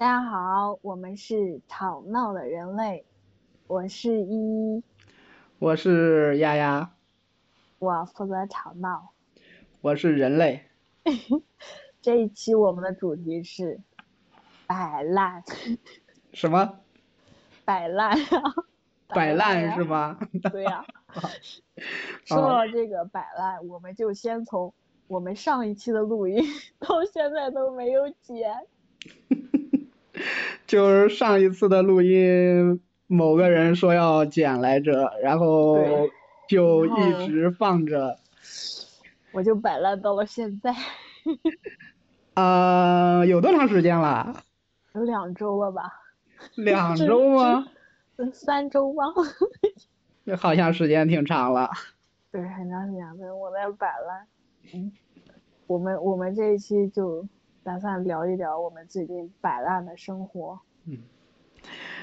大家好，我们是吵闹的人类，我是依依，我是丫丫，我负责吵闹。我是人类。这一期我们的主题是摆烂，什么？摆烂呀、摆烂是吗？吗？对呀、说到这个摆烂，我们就先从我们上一期的录音 到现在都没有剪。就是上一次的录音，某个人说要剪来着，然后就一直放着。我就摆烂到了现在，啊，有多长时间了？有两周了吧？两周吗？嗯三周吧？这好像时间挺长了。对，很长时间，对，我在摆烂。嗯，我们我们这一期就打算聊一聊我们最近摆烂的生活。嗯，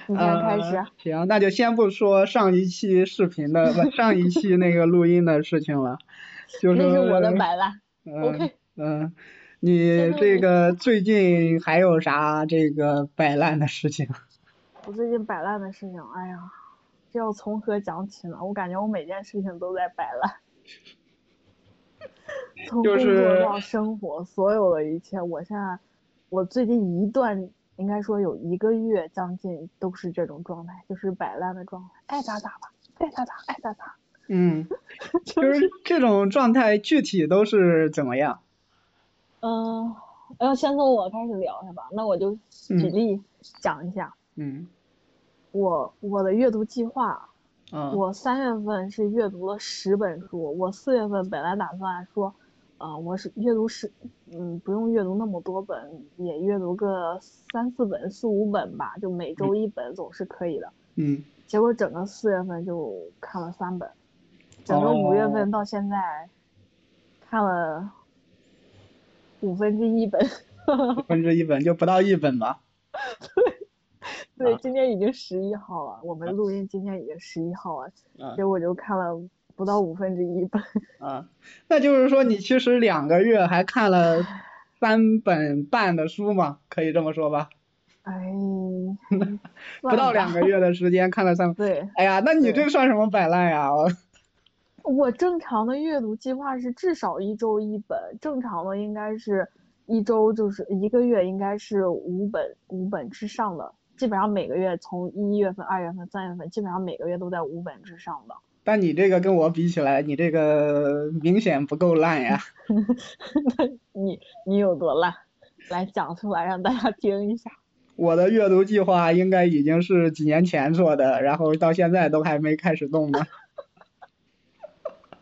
你先开始。呃行，那就先不说上一期视频的，不，上一期那个录音的事情了，就是 那是我的摆烂。嗯 OK 嗯，你这个最近还有啥这个摆烂的事情？我最近摆烂的事情，哎呀，这要从何讲起呢？我感觉我每件事情都在摆烂，从工就是作到生活，所有的一切，我现在，我最近一段应该说有一个月将近都是这种状态，就是摆烂的状态，爱咋咋吧，爱咋咋，爱咋咋，嗯，就就是这种状态具体都是怎么样？嗯，要先从我开始聊是吧？那我就举嗯例讲一下，嗯我我的阅读计划，嗯我三月份是阅读了十本书，我四月份本来打算说，呃，我是阅读是，嗯，不用阅读那么多本，也阅读个三四本、四五本吧，就每周一本总是可以的。嗯结果整个四月份就看了三本，整个五月哦份到现在看了五分之一本。五分之一本就不到一本吧？对，对今天已经十一号了，我们录音今天已经十一号了，啊结果就看了不到五分之一本。啊，那就是说你其实两个月还看了三本半的书嘛，可以这么说吧？哎，不到两个月。的时间看了三，对，哎呀，那你这算什么摆烂呀？我我正常的阅读计划是至少一周一本，正常的应该是一周就是一个月应该是五本五本之上的，基本上每个月从一月份、二月份、三月份，基本上每个月都在五本之上的。但你这个跟我比起来，你这个明显不够烂呀。那你你有多烂？来讲出来让大家听一下。我的阅读计划应该已经是几年前做的，然后到现在都还没开始动呢。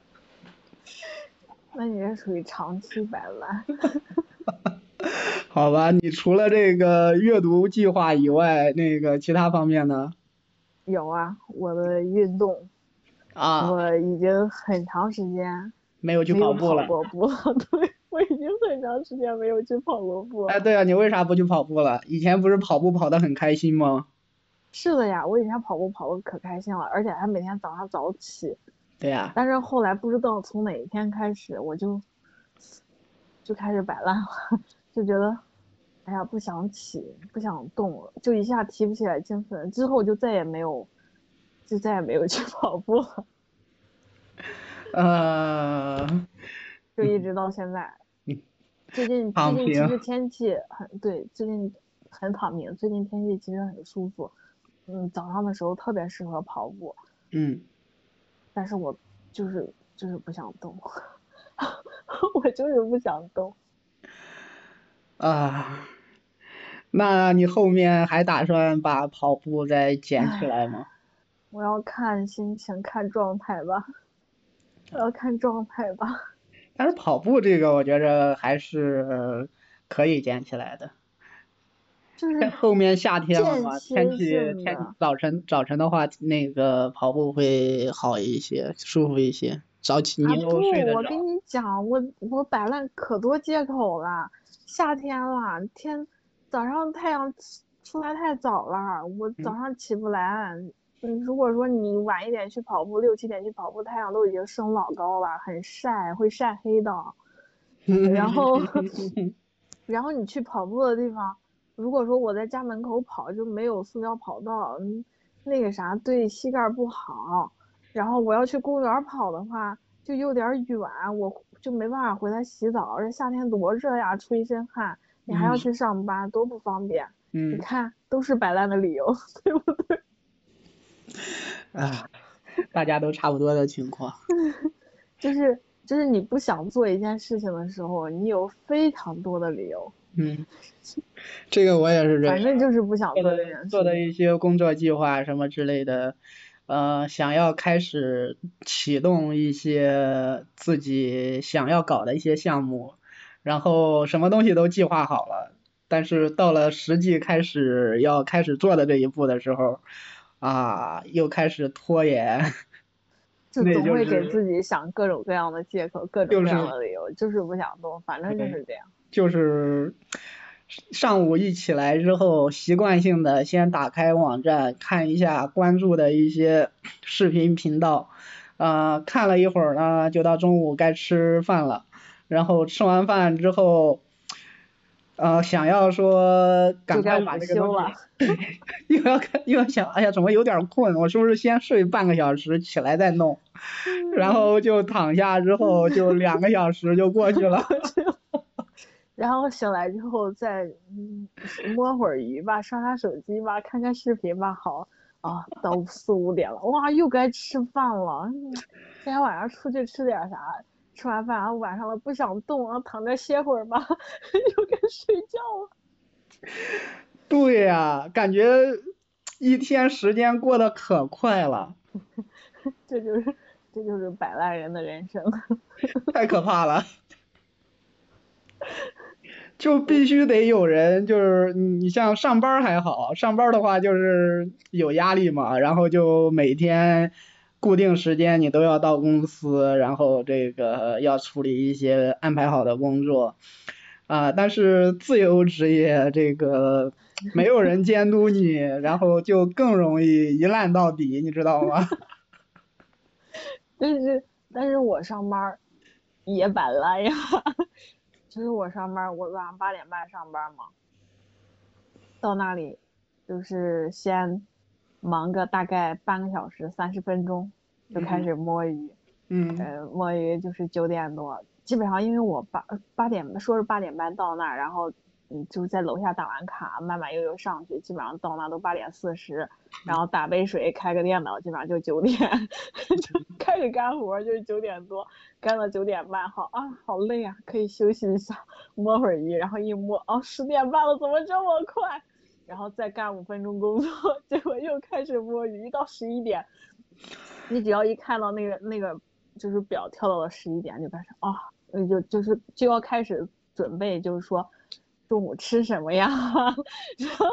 那你这属于长期摆烂。好吧，你除了这个阅读计划以外，那个其他方面呢？有啊，我的运动，啊，我已经很长时间没有去跑步了。跑步了。对，我已经很长时间没有去跑过步了。哎，对啊，你为啥不去跑步了？以前不是跑步跑得很开心吗？是的呀，我以前跑步跑的可开心了，而且还每天早上早起。对呀、但是后来不知道从哪一天开始，我就就开始摆烂了，就觉得，哎呀，不想起，不想动了，就一下提不起来精神，之后就再也没有，就再也没有去跑步了，呃，就一直到现在嗯。最近最近其实天气很对，最近很躺平，最近天气其实很舒服，嗯，早上的时候特别适合跑步。嗯，但是我就是就是不想动，我就是不想动。啊，那你后面还打算把跑步再捡起来吗？我要看心情，看状态吧，我要看状态吧。但是跑步这个，我觉着还是可以捡起来的。就是 后面夏天了嘛，天气天早晨早晨的话，那个跑步会好一些，舒服一些。早起啊你都睡不，得着。我跟你讲，我我摆烂可多借口了。夏天了，天早上太阳起出来太早了，我早嗯上起不来。嗯，如果说你晚一点去跑步，六七点去跑步，太阳都已经升老高了，很晒，会晒黑的。然后 然后你去跑步的地方，如果说我在家门口跑，就没有塑料跑道，嗯，那个啥对膝盖不好。然后我要去公园跑的话，就有点远，我就没办法回来洗澡。这夏天多热呀，出一身汗，你还要去上班，多不方便。嗯。你看，都是摆烂的理由，对不对？啊，大家都差不多的情况。就是就是你不想做一件事情的时候，你有非常多的理由。嗯，这个我也是这样。反正就是不想做。做的一些工作计划什么之类的，呃，想要开始启动一些自己想要搞的一些项目，然后什么东西都计划好了，但是到了实际开始要开始做的这一步的时候，啊，又开始拖延。就总会给自己想各种各样的借口，各种各样的理由，就是不想动，反正就是这样。就是上午一起来之后，习惯性的先打开网站看一下关注的一些视频频道，啊，看了一会儿呢，就到中午该吃饭了，然后吃完饭之后，呃，想要说赶快把这个东西，又要看又要想，哎呀，怎么有点困？我是不是先睡半个小时，起来再弄？然后就躺下之后，就 两个小时就过去了。然后醒来之后再摸会儿鱼吧，刷刷手机吧，看看视频吧，好啊，到四五点了，哇，又该吃饭了。今天晚上出去吃点啥？吃完饭然后晚上了不想动，然后躺着歇会儿吧，又该睡觉了。对呀，感觉一天时间过得可快了。这就是这就是摆烂人的人生。太可怕了。就必须得有人，就是你像上班还好，上班的话就是有压力嘛，然后就每天固定时间你都要到公司，然后这个要处理一些安排好的工作，啊，但是自由职业这个没有人监督你，然后就更容易一烂到底，你知道吗？但是但是我上班也摆烂呀。就是我上班，我晚上八点半上班嘛，到那里就是先忙个大概半个小时三十分钟，就开始摸鱼。嗯。呃，摸鱼就是九点多，基本上因为我八八点说是八点半到那儿，然后。嗯，就是在楼下打完卡，慢慢悠悠上去，基本上到那都八点四十，然后打杯水，开个电脑，基本上就九点，就开始干活，就是九点多，干到九点半，好啊，好累啊，可以休息一下，摸会儿鱼，然后一摸，哦，十点半了，怎么这么快？然后再干五分钟工作，结果又开始摸鱼，到十一点，你只要一看到那个那个就是表跳到了十一点，就开始啊，就就是就要开始准备，就是说。中午吃什么呀？然后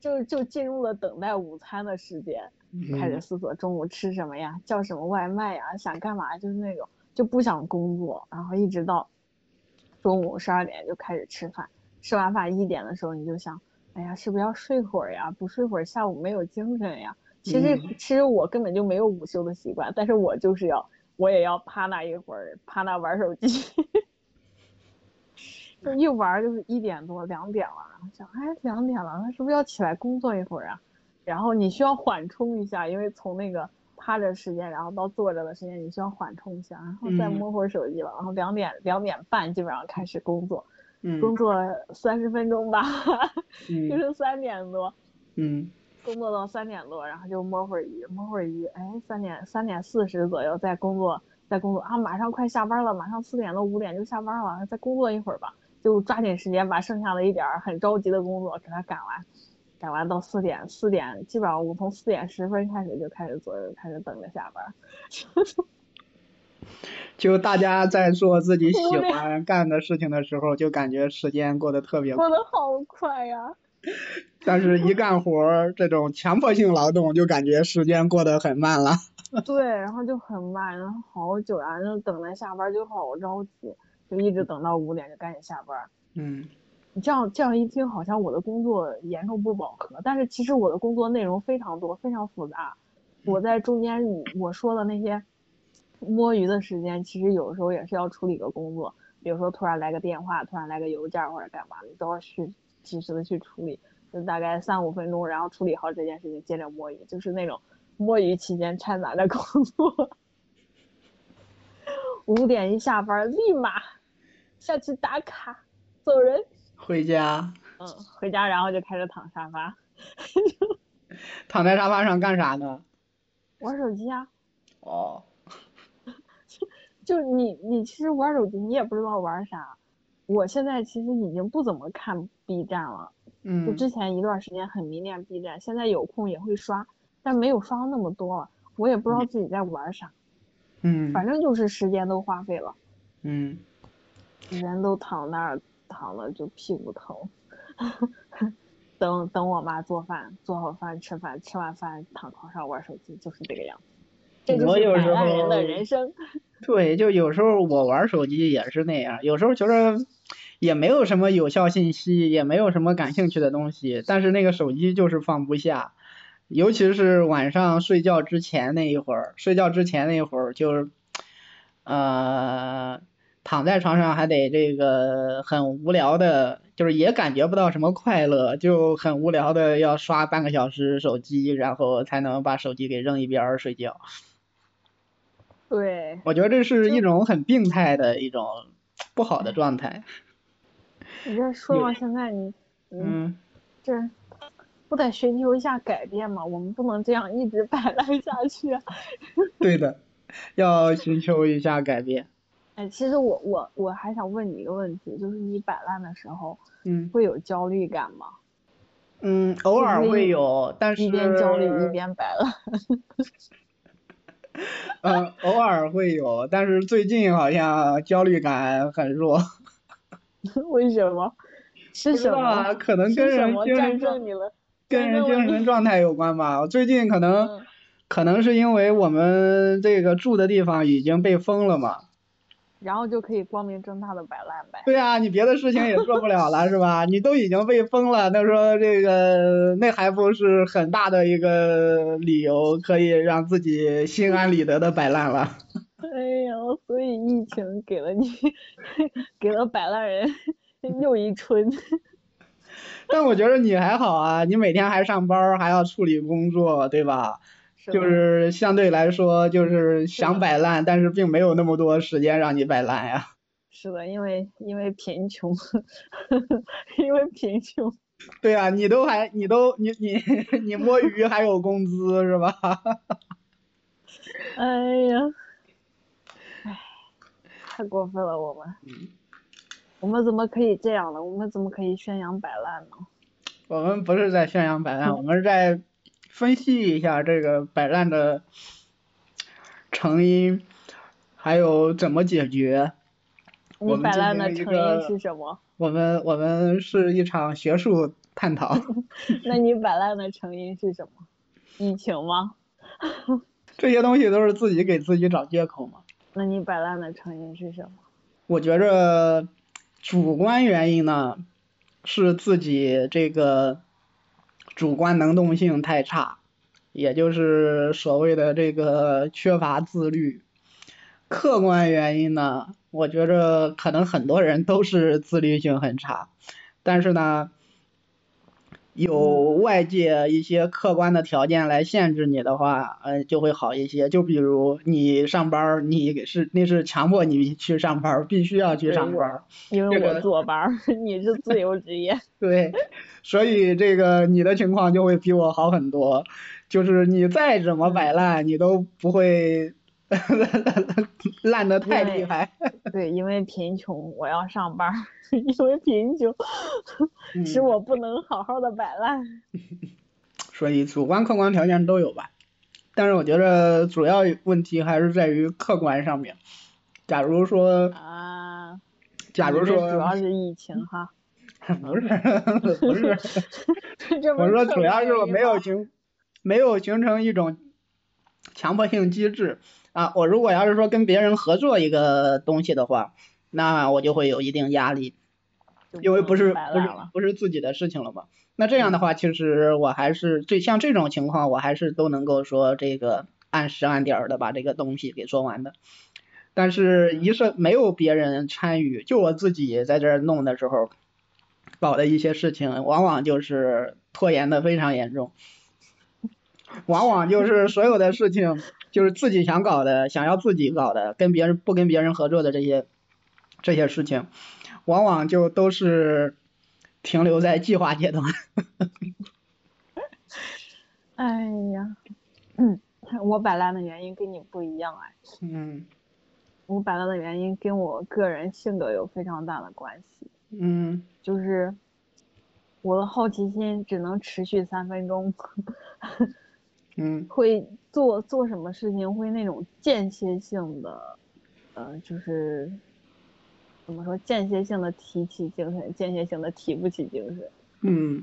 就就进入了等待午餐的时间，开始思索中午吃什么呀，叫什么外卖呀，想干嘛？就是那种就不想工作，然后一直到中午十二点就开始吃饭，吃完饭一点的时候你就想，哎呀，是不是要睡会儿呀？不睡会儿下午没有精神呀。其实其实我根本就没有午休的习惯，但是我就是要我也要趴那一会儿，趴那玩手机。就一玩就是一点多两点了，然后想，哎，两点了，那是不是要起来工作一会儿啊？然后你需要缓冲一下，因为从那个趴着时间，然后到坐着的时间，你需要缓冲一下，然后再摸会儿手机吧。然后两点两点半基本上开始工作，工作三十分钟吧，就是三点多，嗯，工作到三点多，然后就摸会儿鱼，摸会儿鱼，哎，三点三点四十左右再工作，再工作啊，马上快下班了，马上四点多五点就下班了，再工作一会儿吧。就抓紧时间把剩下的一点儿很着急的工作给它赶完，赶完到四点，四点基本上我从四点十分开始就开始做，开始等着下班。就大家在做自己喜欢干的事情的时候，就感觉时间过得特别过得好快呀。但是，一干活这种强迫性劳动，就感觉时间过得很慢了。对，然后就很慢，然后好久啊，就等着下班就好着急。就一直等到五点就赶紧下班。嗯，你这样这样一听，好像我的工作严重不饱和，但是其实我的工作内容非常多，非常复杂。我在中间我说的那些摸鱼的时间，其实有时候也是要处理个工作，比如说突然来个电话，突然来个邮件或者干嘛，你都要去及时的去处理，就大概三五分钟，然后处理好这件事情，接着摸鱼，就是那种摸鱼期间掺杂着工作。五点一下班，立马下去打卡，走人。回家。嗯，回家然后就开始躺沙发。躺在沙发上干啥呢？玩手机啊。哦。就你，你其实玩手机，你也不知道玩啥。我现在其实已经不怎么看 B 站了。嗯。就之前一段时间很迷恋 B 站，现在有空也会刷，但没有刷那么多了。我也不知道自己在玩啥。嗯。反正就是时间都花费了。嗯。人都躺那儿躺了，就屁股疼。等 等，我妈做饭，做好饭吃饭，吃完饭躺床上玩手机，就是这个样子。这就是摆烂人的人生。对，就有时候我玩手机也是那样，有时候觉得也没有什么有效信息，也没有什么感兴趣的东西，但是那个手机就是放不下，尤其是晚上睡觉之前那一会儿，睡觉之前那一会儿就是呃躺在床上还得这个很无聊的。就是也感觉不到什么快乐，就很无聊的要刷半个小时手机，然后才能把手机给扔一边睡觉。对。我觉得这是一种很病态的一种不好的状态。你这说到现在，你嗯，这不得寻求一下改变吗？我们不能这样一直摆烂下去。对的，要寻求一下改变。哎，其实我我我还想问你一个问题，就是你摆烂的时候，嗯，会有焦虑感吗？嗯，偶尔会有，但是一边焦虑一边摆烂。嗯，偶尔会有，但是最近好像焦虑感很弱。为什么？是什么？可能跟人精神跟人精神状态有关吧。最近可能可能是因为我们这个住的地方已经被封了嘛。然后就可以光明正大的摆烂呗。对啊，你别的事情也做不了了是吧？你都已经被封了，那说这个那还不是很大的一个理由，可以让自己心安理得的摆烂了。哎呀，所以疫情给了你，给了摆烂人 又一春。但我觉得你还好啊，你每天还上班，还要处理工作，对吧？就是相对来说，就是想摆烂，但是并没有那么多时间让你摆烂呀。是的，因为因为贫穷，因为贫穷。对啊，你都还你都你你你摸鱼还有工资是吧？哎呀，哎，太过分了我们。嗯。我们怎么可以这样呢？我们怎么可以宣扬摆烂呢？我们不是在宣扬摆烂，我们是在。分析一下这个摆烂的成因，还有怎么解决。你摆烂的成因是什么？我们我们是一场学术探讨。那你摆烂的成因是什么？疫情吗？这些东西都是自己给自己找借口嘛。那你摆烂的成因是什么？我觉着主观原因呢，是自己这个。主观能动性太差，也就是所谓的这个缺乏自律。客观原因呢，我觉着可能很多人都是自律性很差，但是呢，有外界一些客观的条件来限制你的话，呃，就会好一些。就比如你上班，你是那是强迫你去上班，必须要去上班，因为我坐班，你是自由职业。对。所以这个你的情况就会比我好很多，就是你再怎么摆烂，你都不会 烂的太厉害。对，因为贫穷，我要上班，因为贫穷 使我不能好好的摆烂。所以主观客观条件都有吧，但是我觉得主要问题还是在于客观上面。假如说啊，假如说主要是疫情哈。不是不是，我说主要是我没有形没有形成一种强迫性机制啊。我如果要是说跟别人合作一个东西的话，那我就会有一定压力，因为不是不是不是自己的事情了嘛。那这样的话，其实我还是这像这种情况，我还是都能够说这个按时按点儿的把这个东西给做完的。但是，一是没有别人参与，就我自己在这儿弄的时候。搞的一些事情，往往就是拖延的非常严重，往往就是所有的事情，就是自己想搞的，想要自己搞的，跟别人不跟别人合作的这些这些事情，往往就都是停留在计划阶段。哎呀，嗯，我摆烂的原因跟你不一样哎。嗯。我摆烂的原因跟我个人性格有非常大的关系。嗯。就是我的好奇心只能持续三分钟。嗯。会做做什么事情会那种间歇性的，呃，就是怎么说间歇性的提起精神，间歇性的提不起精神。嗯。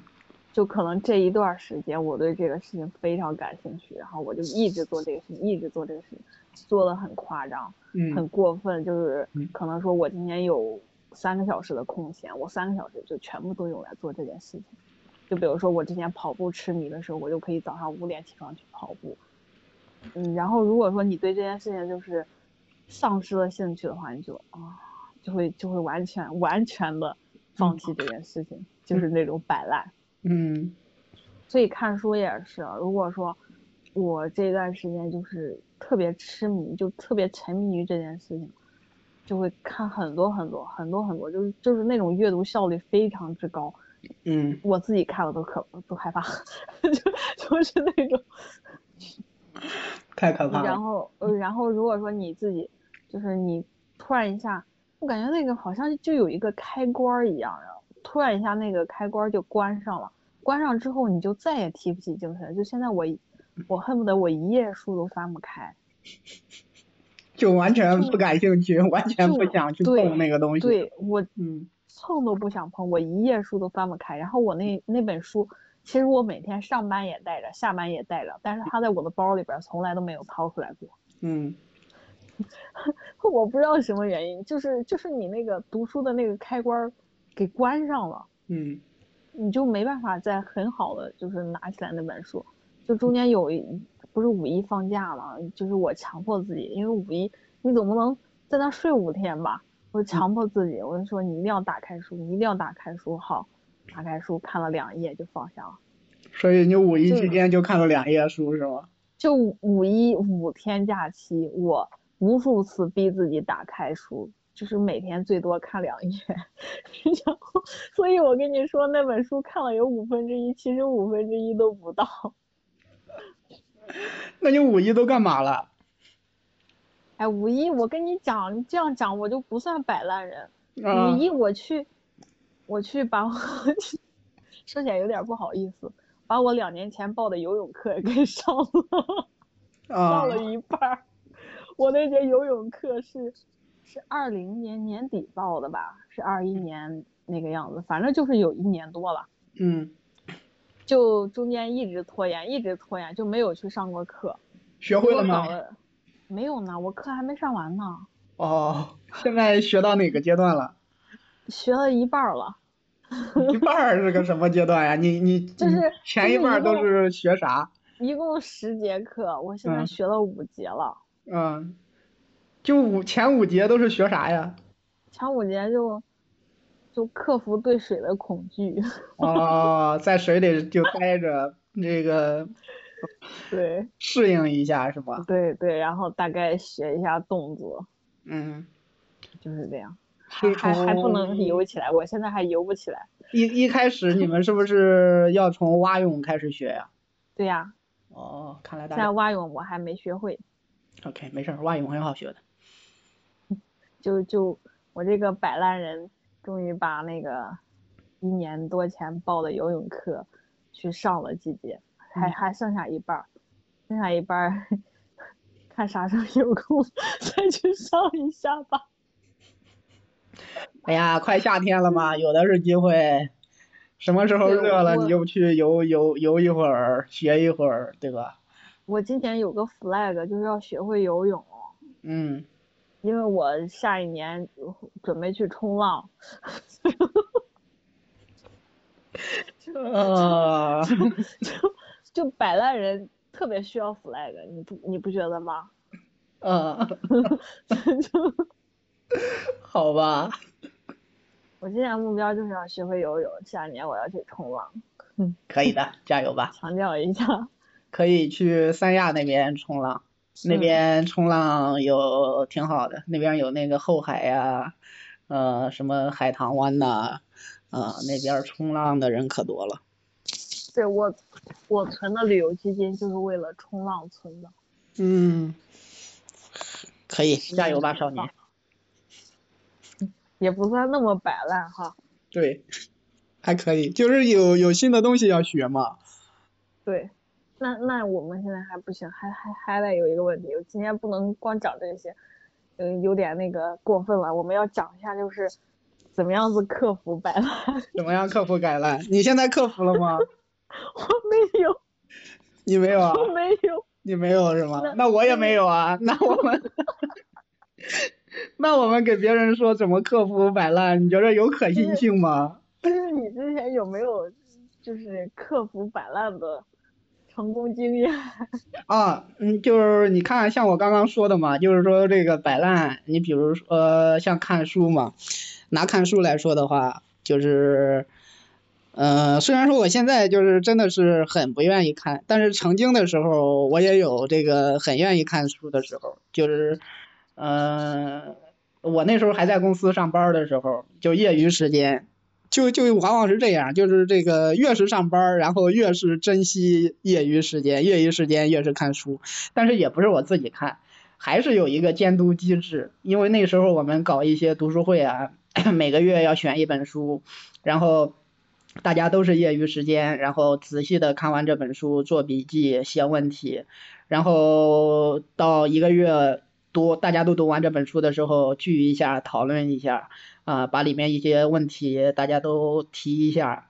就可能这一段时间我对这个事情非常感兴趣，然后我就一直做这个事情，一直做这个事情，做的很夸张，很过分，就是可能说我今天有三个小时的空闲，我三个小时就全部都用来做这件事情。就比如说我之前跑步痴迷的时候，我就可以早上五点起床去跑步。嗯，然后如果说你对这件事情就是丧失了兴趣的话，你就啊，就会就会完全完全的放弃这件事情，就是那种摆烂。嗯，所以看书也是，如果说我这段时间就是特别痴迷，就特别沉迷于这件事情，就会看很多很多很多很多，就是就是那种阅读效率非常之高。嗯，我自己看了都可都害怕，就就是那种太可怕了。然后呃，然后如果说你自己就是你突然一下，我感觉那个好像就有一个开关一样的。突然一下，那个开关就关上了。关上之后，你就再也提不起精神。就现在我，我恨不得我一页书都翻不开，就完全不感兴趣，完全不想去碰那个东西。对我，嗯，碰都不想碰，我一页书都翻不开。然后我那那本书，其实我每天上班也带着，下班也带着，但是它在我的包里边从来都没有掏出来过。嗯，我不知道什么原因，就是就是你那个读书的那个开关。给关上了，嗯，你就没办法再很好的就是拿起来那本书，就中间有一不是五一放假了，就是我强迫自己，因为五一你总不能在那睡五天吧，我强迫自己，我就说你一定要打开书，你一定要打开书，好，打开书看了两页就放下了。所以你五一期间就看了两页书是吗？就五一五天假期，我无数次逼自己打开书。就是每天最多看两页，然后，所以我跟你说那本书看了有五分之一，其实五分之一都不到。那你五一都干嘛了？哎，五一我跟你讲，这样讲我就不算摆烂人。五一我去，我去把我 说起来有点不好意思，把我两年前报的游泳课给上了，上了一半。我那节游泳课是。是二零年年底报的吧？是二一年那个样子，反正就是有一年多了。嗯，就中间一直拖延，一直拖延，就没有去上过课。学会了吗？没有呢，我课还没上完呢。哦，现在学到哪个阶段了？学了一半了。一半是个什么阶段呀？你你 就是前一半都是学啥？一共十节课，我现在学了五节了。嗯。就五前五节都是学啥呀？前五节就就克服对水的恐惧。哦，在水里就待着，这个 对适应一下是吧？对对，然后大概学一下动作。嗯，就是这样。还还还不能游起来，我现在还游不起来。一一开始你们是不是要从蛙泳开始学呀？对呀。哦，看来大现在蛙泳我还没学会。OK，没事，蛙泳很好学的。就就我这个摆烂人，终于把那个一年多前报的游泳课去上了几节，还还剩下一半，剩下一半，看啥时候有空再去上一下吧。哎呀，快夏天了嘛，有的是机会，什么时候热了你就去游游游一会儿，学一会儿，对吧？我今年有个 flag，就是要学会游泳。嗯。因为我下一年准备去冲浪，这，就就摆烂人特别需要 flag，你不你不觉得吗？啊，好吧。我今年目标就是要学会游泳，下年我要去冲浪。嗯，可以的，加油吧。强调一下。可以去三亚那边冲浪，那边冲浪有挺好的，那边有那个后海呀，呃，什么海棠湾呐，啊，那边冲浪的人可多了。对我，我存的旅游基金就是为了冲浪存的。嗯，可以，加油吧，少年。也不算那么摆烂哈。对，还可以，就是有有新的东西要学嘛。对。那那我们现在还不行，还还还得有一个问题，我今天不能光讲这些，嗯，有点那个过分了。我们要讲一下，就是怎么样子克服摆烂。怎么样克服摆烂？你现在克服了吗？我没有。你没有啊？我没有。你没有是吗？那我也没有啊。那 我们，那我们给别人说怎么克服摆烂，你觉得有可信性吗？就是你之前有没有就是克服摆烂的？成功经验啊，嗯，就是你看，像我刚刚说的嘛，就是说这个摆烂，你比如说像看书嘛，拿看书来说的话，就是，嗯，虽然说我现在就是真的是很不愿意看，但是曾经的时候我也有这个很愿意看书的时候，就是，嗯，我那时候还在公司上班的时候，就业余时间。就就往往是这样，就是这个越是上班，然后越是珍惜业余时间，业余时间越是看书。但是也不是我自己看，还是有一个监督机制。因为那时候我们搞一些读书会啊，每个月要选一本书，然后大家都是业余时间，然后仔细的看完这本书，做笔记、写问题，然后到一个月读，大家都读完这本书的时候，聚一下，讨论一下。啊，把里面一些问题大家都提一下，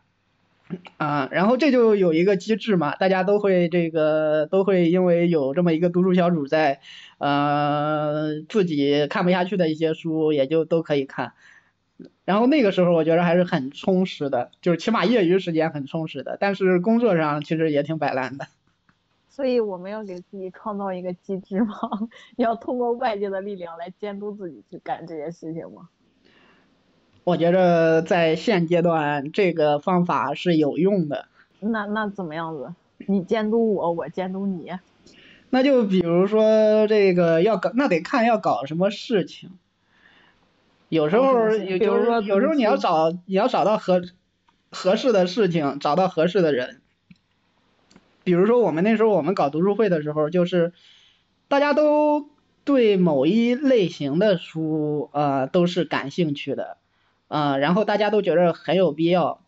啊，然后这就有一个机制嘛，大家都会这个都会因为有这么一个读书小组在，呃，自己看不下去的一些书也就都可以看，然后那个时候我觉得还是很充实的，就是起码业余时间很充实的，但是工作上其实也挺摆烂的。所以我们要给自己创造一个机制吗？要通过外界的力量来监督自己去干这些事情吗？我觉着在现阶段这个方法是有用的。那那怎么样子？你监督我，我监督你。那就比如说这个要搞，那得看要搞什么事情。有时候，有就是说，有时候你要找你要找到合合适的事情，找到合适的人。比如说我们那时候我们搞读书会的时候，就是大家都对某一类型的书啊都是感兴趣的。啊，然后大家都觉得很有必要，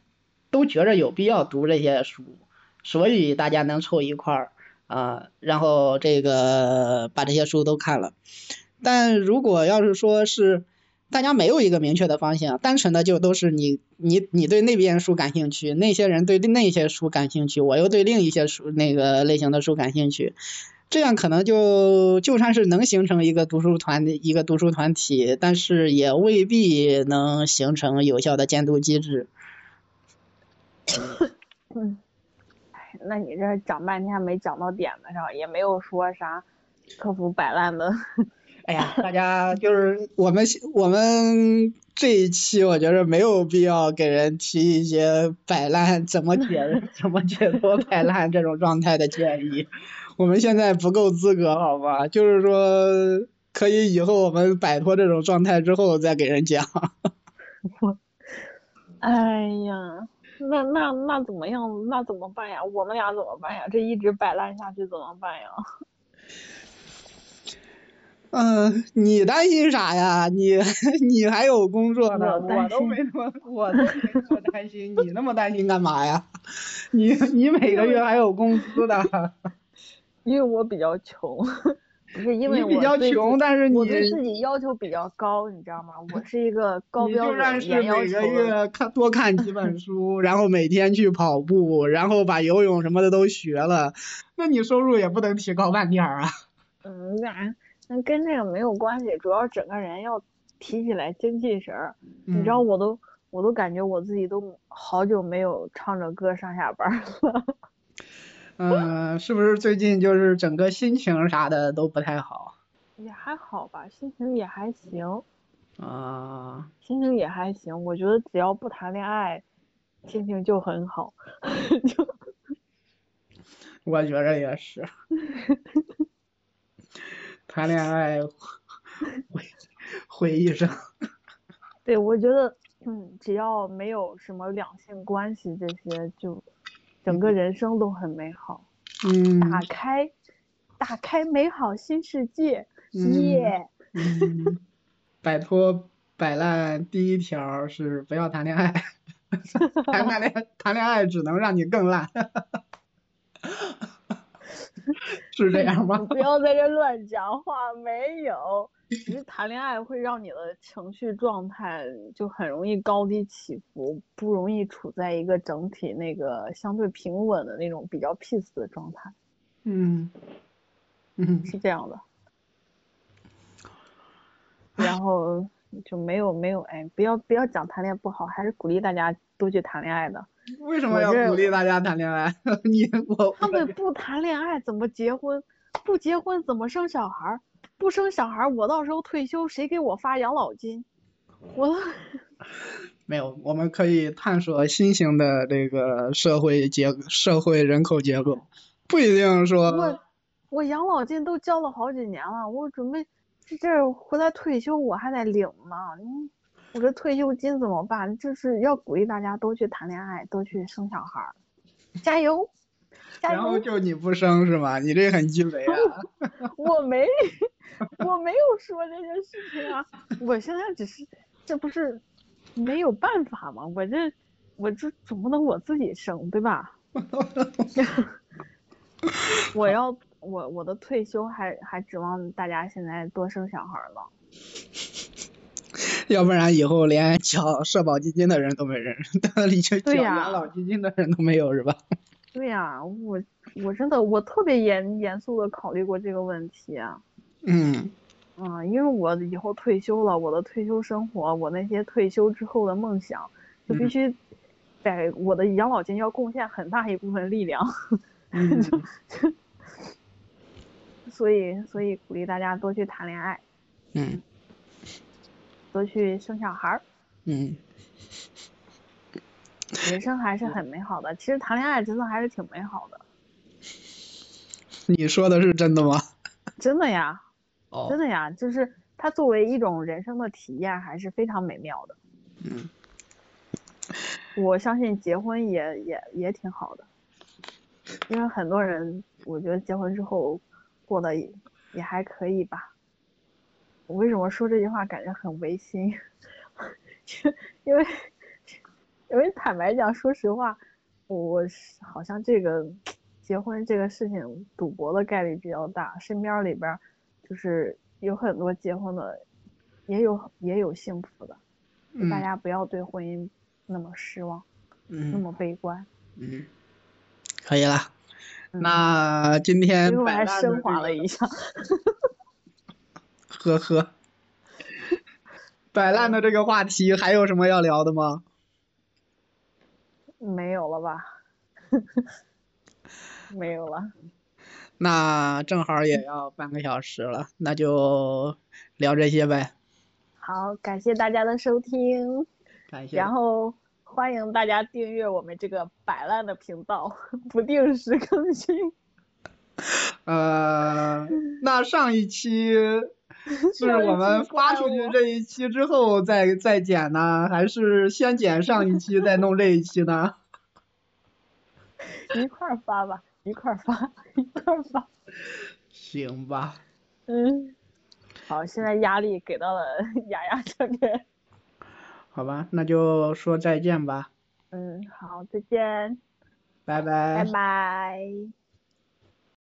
都觉着有必要读这些书，所以大家能凑一块儿啊，然后这个把这些书都看了。但如果要是说是大家没有一个明确的方向，单纯的就都是你你你对那边书感兴趣，那些人对那些书感兴趣，我又对另一些书那个类型的书感兴趣。这样可能就就算是能形成一个读书团的一个读书团体，但是也未必能形成有效的监督机制。嗯，那你这讲半天没讲到点子上，也没有说啥克服摆烂的。哎呀，大家 就是我们我们这一期，我觉得没有必要给人提一些摆烂怎么解 怎么解脱摆烂这种状态的建议。我们现在不够资格，好吧？就是说，可以以后我们摆脱这种状态之后再给人讲。哎呀，那那那怎么样？那怎么办呀？我们俩怎么办呀？这一直摆烂下去怎么办呀？嗯，你担心啥呀？你 你还有工作呢，我都没那么，我都没那么担心，你那么担心干嘛呀？你 你每个月还有工资的。因为我比较穷，不是因为我比较穷，但是我对自己要求比较高，你知道吗？我是一个高标准、就算是。每个月看多看几本书，然后每天去跑步，然后把游泳什么的都学了，那你收入也不能提高半点儿啊。嗯，那那跟这个没有关系，主要整个人要提起来精气神儿。你知道，我都我都感觉我自己都好久没有唱着歌上下班了。嗯，是不是最近就是整个心情啥的都不太好？也还好吧，心情也还行。啊，心情也还行。我觉得只要不谈恋爱，心情就很好。就我觉着也是。谈恋爱毁毁一生。对，我觉得，嗯，只要没有什么两性关系这些，就整个人生都很美好。嗯。打开，打开美好新世界，耶！嗯。摆脱摆烂第一条是不要谈恋爱，谈谈恋谈恋爱只能让你更烂。是这样吗？不要在这乱讲话，没有。其实谈恋爱会让你的情绪状态就很容易高低起伏，不容易处在一个整体那个相对平稳的那种比较 peace 的状态。嗯，嗯，是这样的。然后就没有没有哎，不要不要讲谈恋爱不好，还是鼓励大家多去谈恋爱的。为什么要鼓励大家谈恋爱？你我他们不谈恋爱怎么结婚？不结婚怎么生小孩？不生小孩，我到时候退休谁给我发养老金？我 没有，我们可以探索新型的这个社会结社会人口结构，不一定说。我我养老金都交了好几年了，我准备这这回来退休我还得领呢，你。我这退休金怎么办？就是要鼓励大家都去谈恋爱，都去生小孩儿，加油！然后就你不生是吗？你这很鸡贼啊！我没，我没有说这件事情啊！我现在只是，这不是没有办法吗？我这，我这总不能我自己生对吧？我要我我的退休还还指望大家现在多生小孩了。要不然以后连缴社保基金的人都没人，里就缴养老基金的人都没有是吧？对呀，我我真的我特别严严肃的考虑过这个问题啊。嗯。嗯，因为我以后退休了，我的退休生活，我那些退休之后的梦想，就必须在我的养老金要贡献很大一部分力量。嗯。所以所以鼓励大家多去谈恋爱。嗯。多去生小孩儿，嗯，人生还是很美好的。其实谈恋爱真的还是挺美好的。你说的是真的吗？真的呀，哦，真的呀，就是它作为一种人生的体验，还是非常美妙的。嗯，我相信结婚也也也挺好的，因为很多人我觉得结婚之后过得也也还可以吧。我为什么说这句话感觉很违心？因为因为坦白讲，说实话，我好像这个结婚这个事情赌博的概率比较大，身边里边就是有很多结婚的，也有也有幸福的，大家不要对婚姻那么失望，那么悲观。嗯，可以了，那今天我还升华了一下。呵呵，摆烂的这个话题还有什么要聊的吗？没有了吧，没有了。那正好也要半个小时了，那就聊这些呗。好，感谢大家的收听。感谢。然后欢迎大家订阅我们这个摆烂的频道，不定时更新。呃，那上一期。是我们发出去这一期之后再再剪呢，还是先剪上一期再弄这一期呢？一块儿发吧，一块儿发，一块儿发。行吧。嗯。好，现在压力给到了 雅雅这边。好吧，那就说再见吧。嗯，好，再见。拜拜。拜拜。